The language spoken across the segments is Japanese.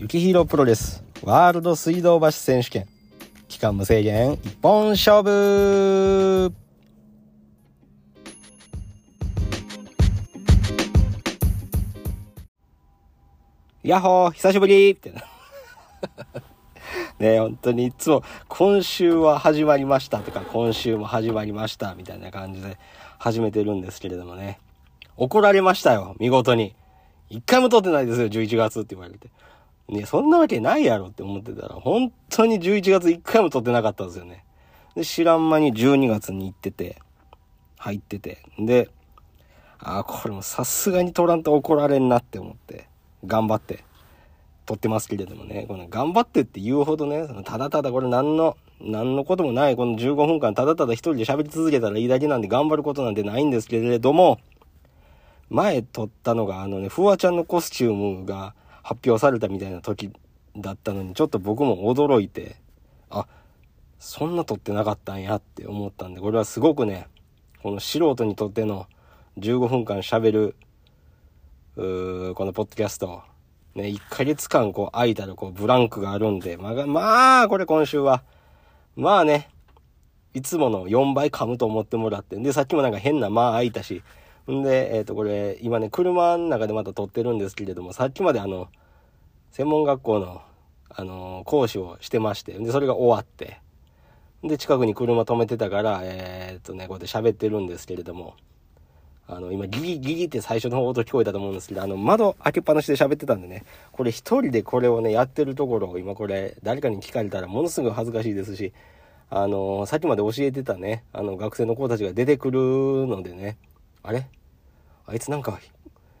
雪広プロレスワールド水道橋選手権期間無制限一本勝負。ヤッホー久しぶり。って。な ね本当にいつも今週は始まりましたとか今週も始まりましたみたいな感じで始めてるんですけれどもね。怒られましたよ見事に。一回も撮ってないですよ11月って言われて。ね、そんなわけないやろって思ってたら、本当に11月1回も撮ってなかったんですよね。で、知らん間に12月に行ってて、入ってて。で、ああ、これもさすがに撮らんと怒られんなって思って、頑張って撮ってますけれどもね、この頑張ってって言うほどね、そのただただこれ何の、何のこともない、この15分間ただただ一人で喋り続けたらいいだけなんで頑張ることなんてないんですけれども、前撮ったのがあのね、フワちゃんのコスチュームが、発表されたみたいな時だったのにちょっと僕も驚いてあそんな撮ってなかったんやって思ったんでこれはすごくねこの素人にとっての15分間しゃべるこのポッドキャストね1ヶ月間こう空いたらこうブランクがあるんでまあ、まあ、これ今週はまあねいつもの4倍噛むと思ってもらってでさっきもなんか変な間空いたしんで、えっ、ー、と、これ、今ね、車の中でまた撮ってるんですけれども、さっきまであの、専門学校の、あの、講師をしてまして、で、それが終わって、で、近くに車止めてたから、えっ、ー、とね、こうやって喋ってるんですけれども、あの、今、ギギギギって最初の音聞こえたと思うんですけど、あの、窓開けっぱなしで喋ってたんでね、これ一人でこれをね、やってるところを今これ、誰かに聞かれたらものすごい恥ずかしいですし、あの、さっきまで教えてたね、あの、学生の子たちが出てくるのでね、あれ？あいつなんか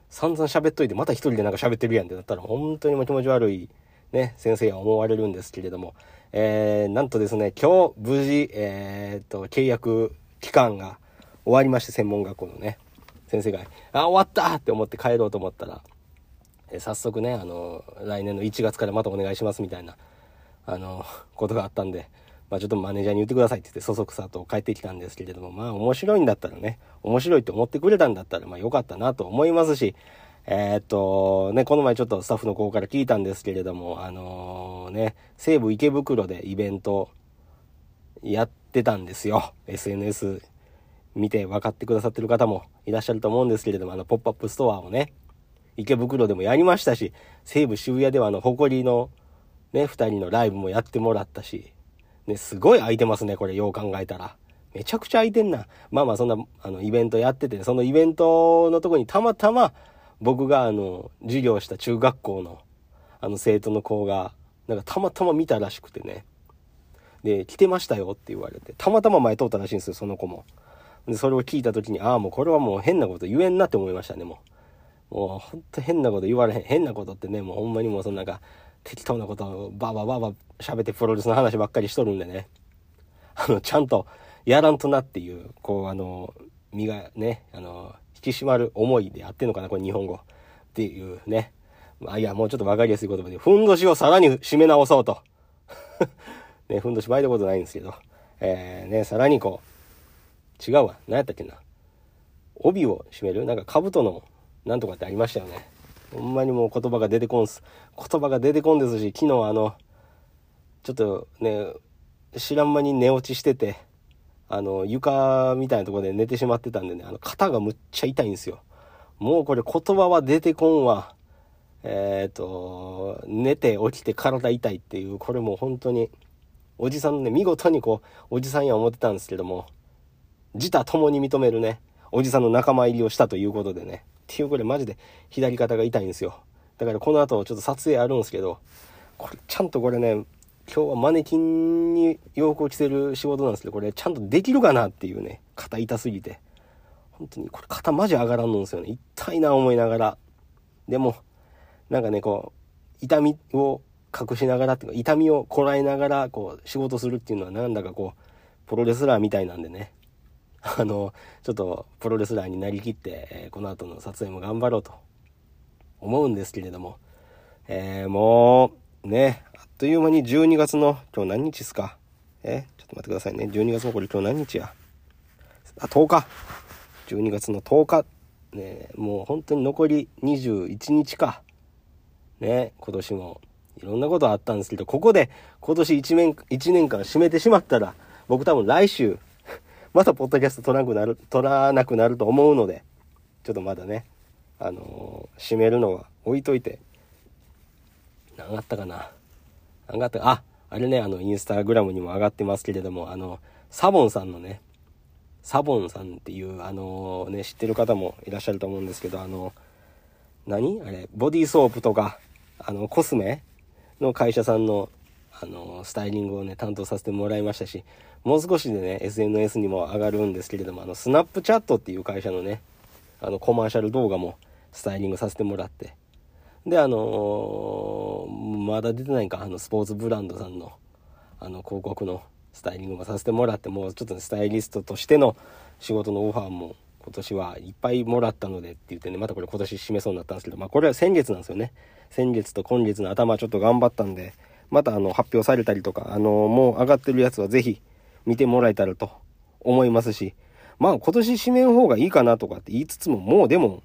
散々喋っといてまた一人でなんか喋ってるやんってなったら本当にも気持ち悪いね、先生は思われるんですけれども、えー、なんとですね、今日無事、えー、っと、契約期間が終わりまして、専門学校のね、先生が、あ、終わったって思って帰ろうと思ったら、えー、早速ね、あの、来年の1月からまたお願いしますみたいな、あの、ことがあったんで、まあ、ちょっとマネージャーに言ってくださいって言ってそそくさと帰ってきたんですけれども、まあ面白いんだったらね、面白いって思ってくれたんだったら、まあ良かったなと思いますし、えー、っと、ね、この前ちょっとスタッフの子から聞いたんですけれども、あのー、ね、西武池袋でイベントやってたんですよ。SNS 見て分かってくださってる方もいらっしゃると思うんですけれども、あの、ポップアップストアをね、池袋でもやりましたし、西武渋谷ではあの、誇りのね、二人のライブもやってもらったし、ね、すごい空いてますね、これ、よう考えたら。めちゃくちゃ空いてんな。まあまあ、そんな、あの、イベントやってて、そのイベントのとこにたまたま、僕が、あの、授業した中学校の、あの、生徒の子が、なんかたまたま見たらしくてね。で、来てましたよって言われて、たまたま前通ったらしいんですよ、その子も。で、それを聞いた時に、ああ、もうこれはもう変なこと言えんなって思いましたね、もう。もう、ほんと変なこと言われへん。変なことってね、もうほんまにもうそんなんか、適当なことをバーバーバーバー喋ってプロレスの話ばっかりしとるんでね。あの、ちゃんとやらんとなっていう、こう、あの、身がね、あの、引き締まる思いであってんのかな、これ日本語。っていうね。まあ、いや、もうちょっとわかりやすい言葉で、ふんどしをさらに締め直そうと。ね、ふんどし巻いたことないんですけど。えー、ね、さらにこう、違うわ。何やったっけな。帯を締める？なんか兜のなんとかってありましたよね。ほんまにもう言葉が出てこんす。言葉が出てこんですし、昨日あの、ちょっとね、知らん間に寝落ちしてて、あの、床みたいなとこで寝てしまってたんでね、あの、肩がむっちゃ痛いんですよ。もうこれ言葉は出てこんわ。えっ、ー、と、寝て起きて体痛いっていう、これもう本当に、おじさんのね、見事にこう、おじさんや思ってたんですけども、自他共に認めるね、おじさんの仲間入りをしたということでね、っていうこれマジで左肩が痛いんですよ。だからこの後ちょっと撮影あるんですけど、これちゃんとこれね、今日はマネキンに洋服を着せる仕事なんですけど、これちゃんとできるかなっていうね、肩痛すぎて。本当にこれ肩マジ上がらんのですよね。痛いな思いながら。でも、なんかね、こう、痛みを隠しながらっていうか、痛みをこらえながら、こう、仕事するっていうのはなんだかこう、プロレスラーみたいなんでね。あの、ちょっとプロレスラーになりきって、えー、この後の撮影も頑張ろうと思うんですけれども、えー、もう、ね、あっという間に12月の、今日何日ですか？えちょっと待ってくださいね。12月のこれ今日何日や？あ、10日。12月の10日。ね、もう本当に残り21日か。ね、今年もいろんなことあったんですけど、ここで今年1年 ,1 年間締めてしまったら、僕多分来週、またポッドキャスト撮らなくなる、撮らなくなると思うので、ちょっとまだね、あのー、締めるのは置いといて、何があったかな？何があったか、あ、あれね、あの、インスタグラムにも上がってますけれども、あの、サボンさんのね、サボンさんっていう、あのー、ね、知ってる方もいらっしゃると思うんですけど、あの、何？あれ、ボディーソープとか、あの、コスメの会社さんの、あの、スタイリングをね、担当させてもらいましたし、もう少しでね、SNS にも上がるんですけれども、あの、スナップチャットっていう会社のね、あの、コマーシャル動画もスタイリングさせてもらって、で、あのー、まだ出てないか、あの、スポーツブランドさんの、あの、広告のスタイリングもさせてもらって、もうちょっと、ね、スタイリストとしての仕事のオファーも今年はいっぱいもらったのでって言ってね、またこれ今年締めそうになったんですけど、まあこれは先月なんですよね。先月と今月の頭ちょっと頑張ったんで、またあの発表されたりとか、あのもう上がってるやつはぜひ見てもらえたらと思いますし、まあ今年締めん方がいいかなとかって言いつつも、もうでも、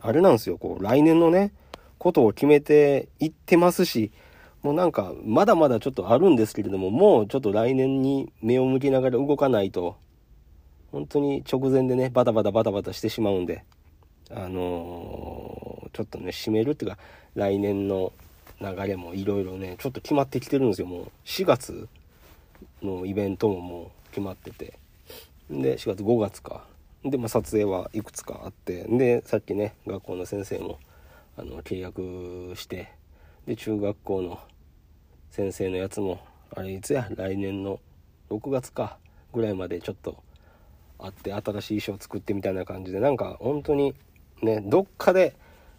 あれなんですよ、こう来年のね、ことを決めていってますし、もうなんか、まだまだちょっとあるんですけれども、もうちょっと来年に目を向けながら動かないと、本当に直前でね、バタバタバタバタしてしまうんで、あのー、ちょっとね、締めるっていうか、来年の流れもいろいろね、ちょっと決まってきてるんですよ。もう4月のイベントももう決まってて。で、4月5月か。で、まあ、撮影はいくつかあって、で、さっきね、学校の先生も、あの、契約して、で、中学校の先生のやつも、あれいつや、来年の6月か、ぐらいまでちょっと、あって新しい衣装作ってみたいな感じで。なんか本当にねどっかで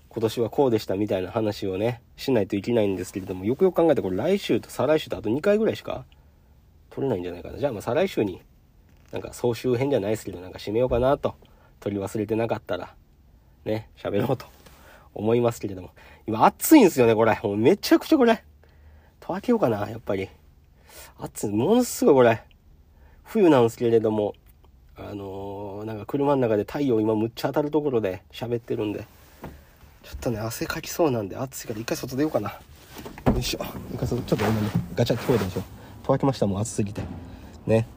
今年はこうでしたみたいな話をねしないといけないんですけれどもよくよく考えてこれ来週と再来週とあと2回ぐらいしか撮れないんじゃないかな。じゃあまあ再来週になんか総集編じゃないですけどなんか締めようかなと。取り忘れてなかったら。ね喋ろうと思いますけれども。今暑いんですよねこれ。もうめちゃくちゃこれ。と分けようかなやっぱり。暑いものすごいこれ。冬なんですけれども。あのー、なんか車の中で太陽今むっちゃ当たるところで喋ってるんで。ちょっとね汗かきそうなんで暑いから一回外出ようかな。よいしょ。一回外ちょっと今ね。ガチャって聞こえたでしょ。とわけました。もう暑すぎて。ね。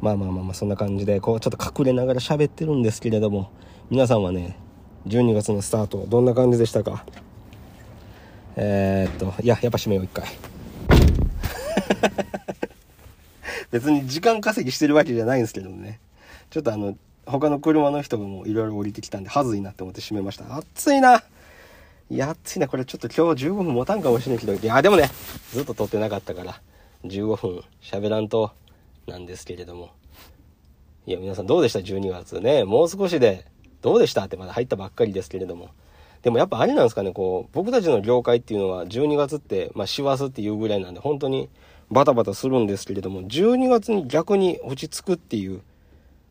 まあまあまあまあそんな感じでこうちょっと隠れながら喋ってるんですけれども皆さんはね12月のスタートどんな感じでしたか？えー、っといややっぱ閉めよう一回。別に時間稼ぎしてるわけじゃないんですけどね。ちょっとあの、他の車の人もいろいろ降りてきたんで、はずいなって思って閉めました。暑いな。いや、暑いな。これちょっと今日15分持たんかもしれんけど、いや、でもね、ずっと撮ってなかったから、15分喋らんと、なんですけれども。いや、皆さんどうでした ?12 月ね。もう少しで、どうでした？ってまだ入ったばっかりですけれども。でもやっぱあれなんですかね、こう、僕たちの業界っていうのは12月って、まあ、師走っていうぐらいなんで、本当にバタバタするんですけれども、12月に逆に落ち着くっていう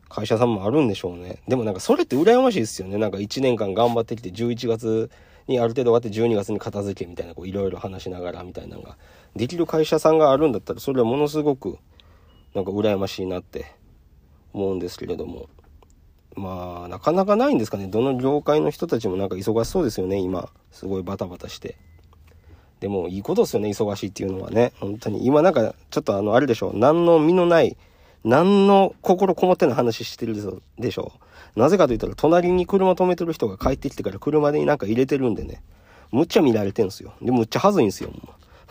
会社さんもあるんでしょうね。でもなんかそれって羨ましいですよね。なんか1年間頑張ってきて11月にある程度終わって12月に片付けみたいなこういろいろ話しながらみたいなのができる会社さんがあるんだったらそれはものすごくなんか羨ましいなって思うんですけれども。まあなかなかないんですかね。どの業界の人たちもなんか忙しそうですよね。今。すごいバタバタして。でもいいことですよね。忙しいっていうのはね。本当に。今なんかちょっとあのあれでしょう。何の身のない何の心こもってない話してるでしょう。なぜかと言ったら、隣に車止めてる人が帰ってきてから車になんか入れてるんでね、むっちゃ見られてんすよ。で、むっちゃはずいんすよ、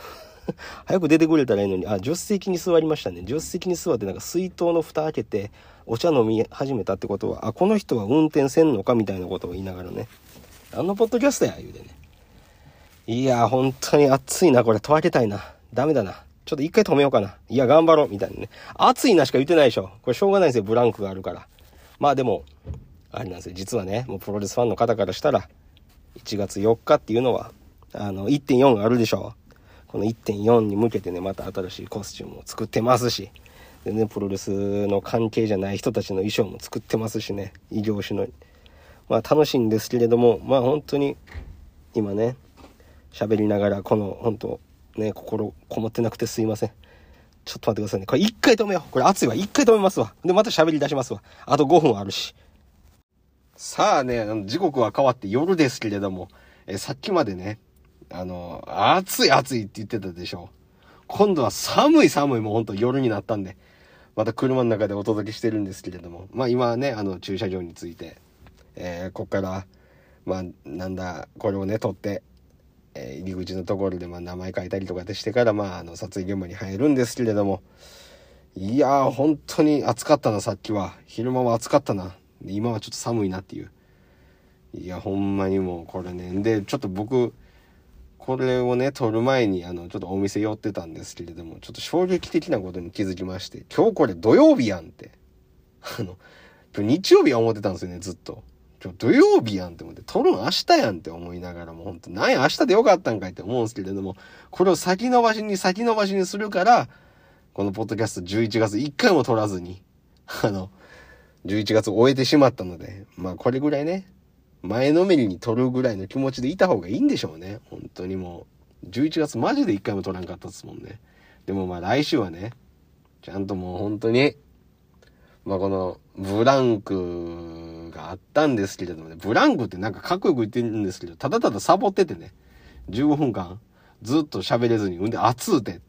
早く出てくれたらいいのに、あ、助手席に座りましたね。助手席に座ってなんか水筒の蓋開けて、お茶飲み始めたってことは、あ、この人は運転せんのかみたいなことを言いながらね。あのポッドキャストや、言うてね。いや、本当に暑いな、これ。問わけたいな。ダメだな。ちょっと一回止めようかな。いや、頑張ろう。みたいなね。暑いなしか言ってないでしょ。これしょうがないんですよ。ブランクがあるから。まあでも、あれなんですよ。実はね、もうプロレスファンの方からしたら、1月4日っていうのは、あの、1.4があるでしょ。この1.4に向けてね、また新しいコスチュームを作ってますし、でね、プロレスの関係じゃない人たちの衣装も作ってますしね、異業種の。まあ楽しいんですけれども、まあ本当に、今ね、喋りながら、この本当ね、心こもってなくてすいません。ちょっと待ってくださいね。これ一回止めよう。これ熱いわ。一回止めますわ。で、また喋り出しますわ。あと5分あるし。さあね、時刻は変わって夜ですけれども、えさっきまでね、あの、暑い暑いって言ってたでしょ。今度は寒い寒いもうほんと夜になったんで、また車の中でお届けしてるんですけれども、まあ今はね、あの駐車場について、えー、こっから、まあなんだ、これをね、撮って、えー、入り口のところでま名前書いたりとかでしてから、まああの撮影現場に入るんですけれども、いやー本当に暑かったな、さっきは。昼間は暑かったな。今はちょっと寒いなっていう。いや、ほんまにもうこれね。で、ちょっと僕、これをね、撮る前に、あの、ちょっとお店寄ってたんですけれども、ちょっと衝撃的なことに気づきまして、今日これ土曜日やんって。あの、今日日曜日は思ってたんですよね、ずっと。今日土曜日やんって思って、撮るん明日やんって思いながらも、ほんと、なんや明日でよかったんかいって思うんですけれども、これを先延ばしに先延ばしにするから、このポッドキャスト11月1回も撮らずに、あの、11月終えてしまったので、まあこれぐらいね、前のめりに取るぐらいの気持ちでいた方がいいんでしょうね。本当にもう。11月マジで一回も取らんかったですもんね。でもまあ来週はね、ちゃんともう本当に、まあこのブランクがあったんですけれどもね、ブランクってなんかかっこよく言ってるんですけど、ただただサボっててね、15分間ずっと喋れずに、うんで熱うて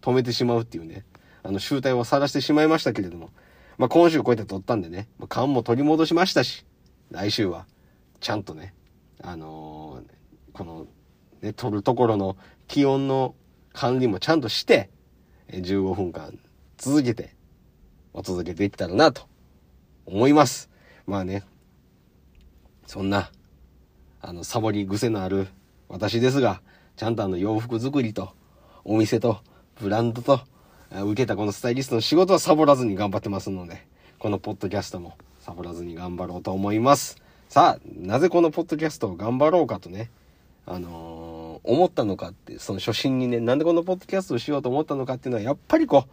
止めてしまうっていうね、あの集大を晒してしまいましたけれども、まあ今週こうやって撮ったんでね、まあ、勘も取り戻しましたし、来週はちゃんとね、あのー、この、ね、撮るところの気温の管理もちゃんとして、15分間続けてお届けできたらなと思います。まあね、そんな、あの、サボり癖のある私ですが、ちゃんとあの洋服作りと、お店と、ブランドと、受けたこのスタイリストの仕事はサボらずに頑張ってますので、このポッドキャストもサボらずに頑張ろうと思います。さあ、なぜこのポッドキャストを頑張ろうかとね、あのー、思ったのかって、その初心にね、なんでこのポッドキャストをしようと思ったのかっていうのは、やっぱりこう、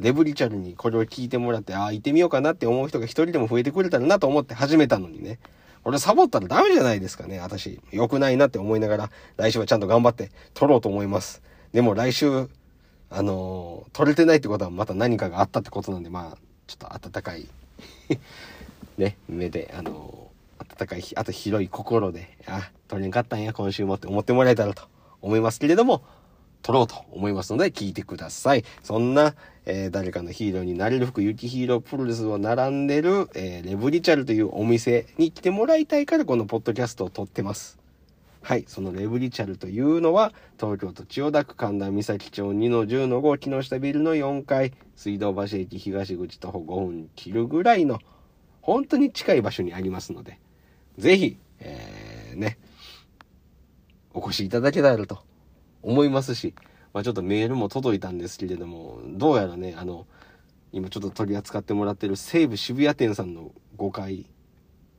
レブリチャルにこれを聞いてもらって、ああ、行ってみようかなって思う人が一人でも増えてくれたらなと思って始めたのにね、これサボったらダメじゃないですかね、私。良くないなって思いながら、来週はちゃんと頑張って撮ろうと思います。でも来週、あのー、撮れてないってことはまた何かがあったってことなんで、まあ、ちょっと温かいね、目で、あのー温かい、あと広い心で、あ、取れんかったんや、今週もって思ってもらえたらと思いますけれども、撮ろうと思いますので聞いてください。そんな、えー、誰かのヒーローになれる服、雪ヒーロープロレスを並んでる、えー、レブリチャルというお店に来てもらいたいからこのポッドキャストを撮ってます。はい。そのレブリチャルというのは、東京都千代田区神田岬町2の10の5木下ビルの4階、水道橋駅東口徒歩5分切るぐらいの、本当に近い場所にありますので、ぜひ、えー、ね、お越しいただけたらと思いますし、まあ、ちょっとメールも届いたんですけれども、どうやらね、あの、今ちょっと取り扱ってもらってる西武渋谷店さんの誤解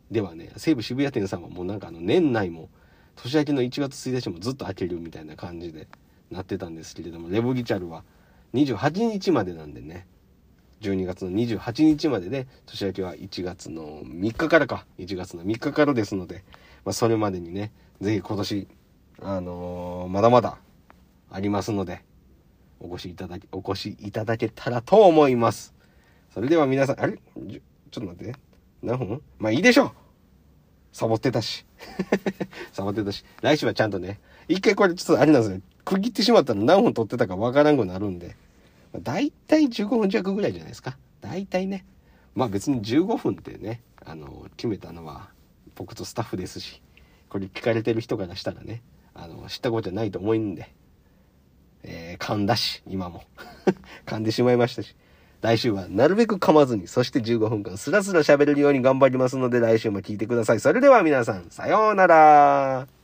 ではね、西武渋谷店さんはもうなんかあの年内も年明けの1月1日もずっと開けるみたいな感じでなってたんですけれども、レボギチャルは28日までなんでね、12月の28日までで、年明けは1月の3日からか、1月の3日からですので、まあ、それまでにね、ぜひ今年、あのー、まだまだありますので、お越しいただき、お越しいただけたらと思います。それでは皆さん、あれ？ちょっと待って。何分？まあいいでしょうサボってたし。サボってたし。来週はちゃんとね、一回これちょっとあれなんですよ。区切ってしまったら何分撮ってたかわからんくなるんで。大体15分弱ぐらいじゃないですか。大体ね。まあ別に15分ってね、あの、決めたのは僕とスタッフですし、これ聞かれてる人からしたらね、あの、知ったことないと思うんで、えー、噛んだし、今も。噛んでしまいましたし。来週はなるべく噛まずに、そして15分間スラスラ喋れるように頑張りますので来週も聞いてください。それでは皆さん、さようなら。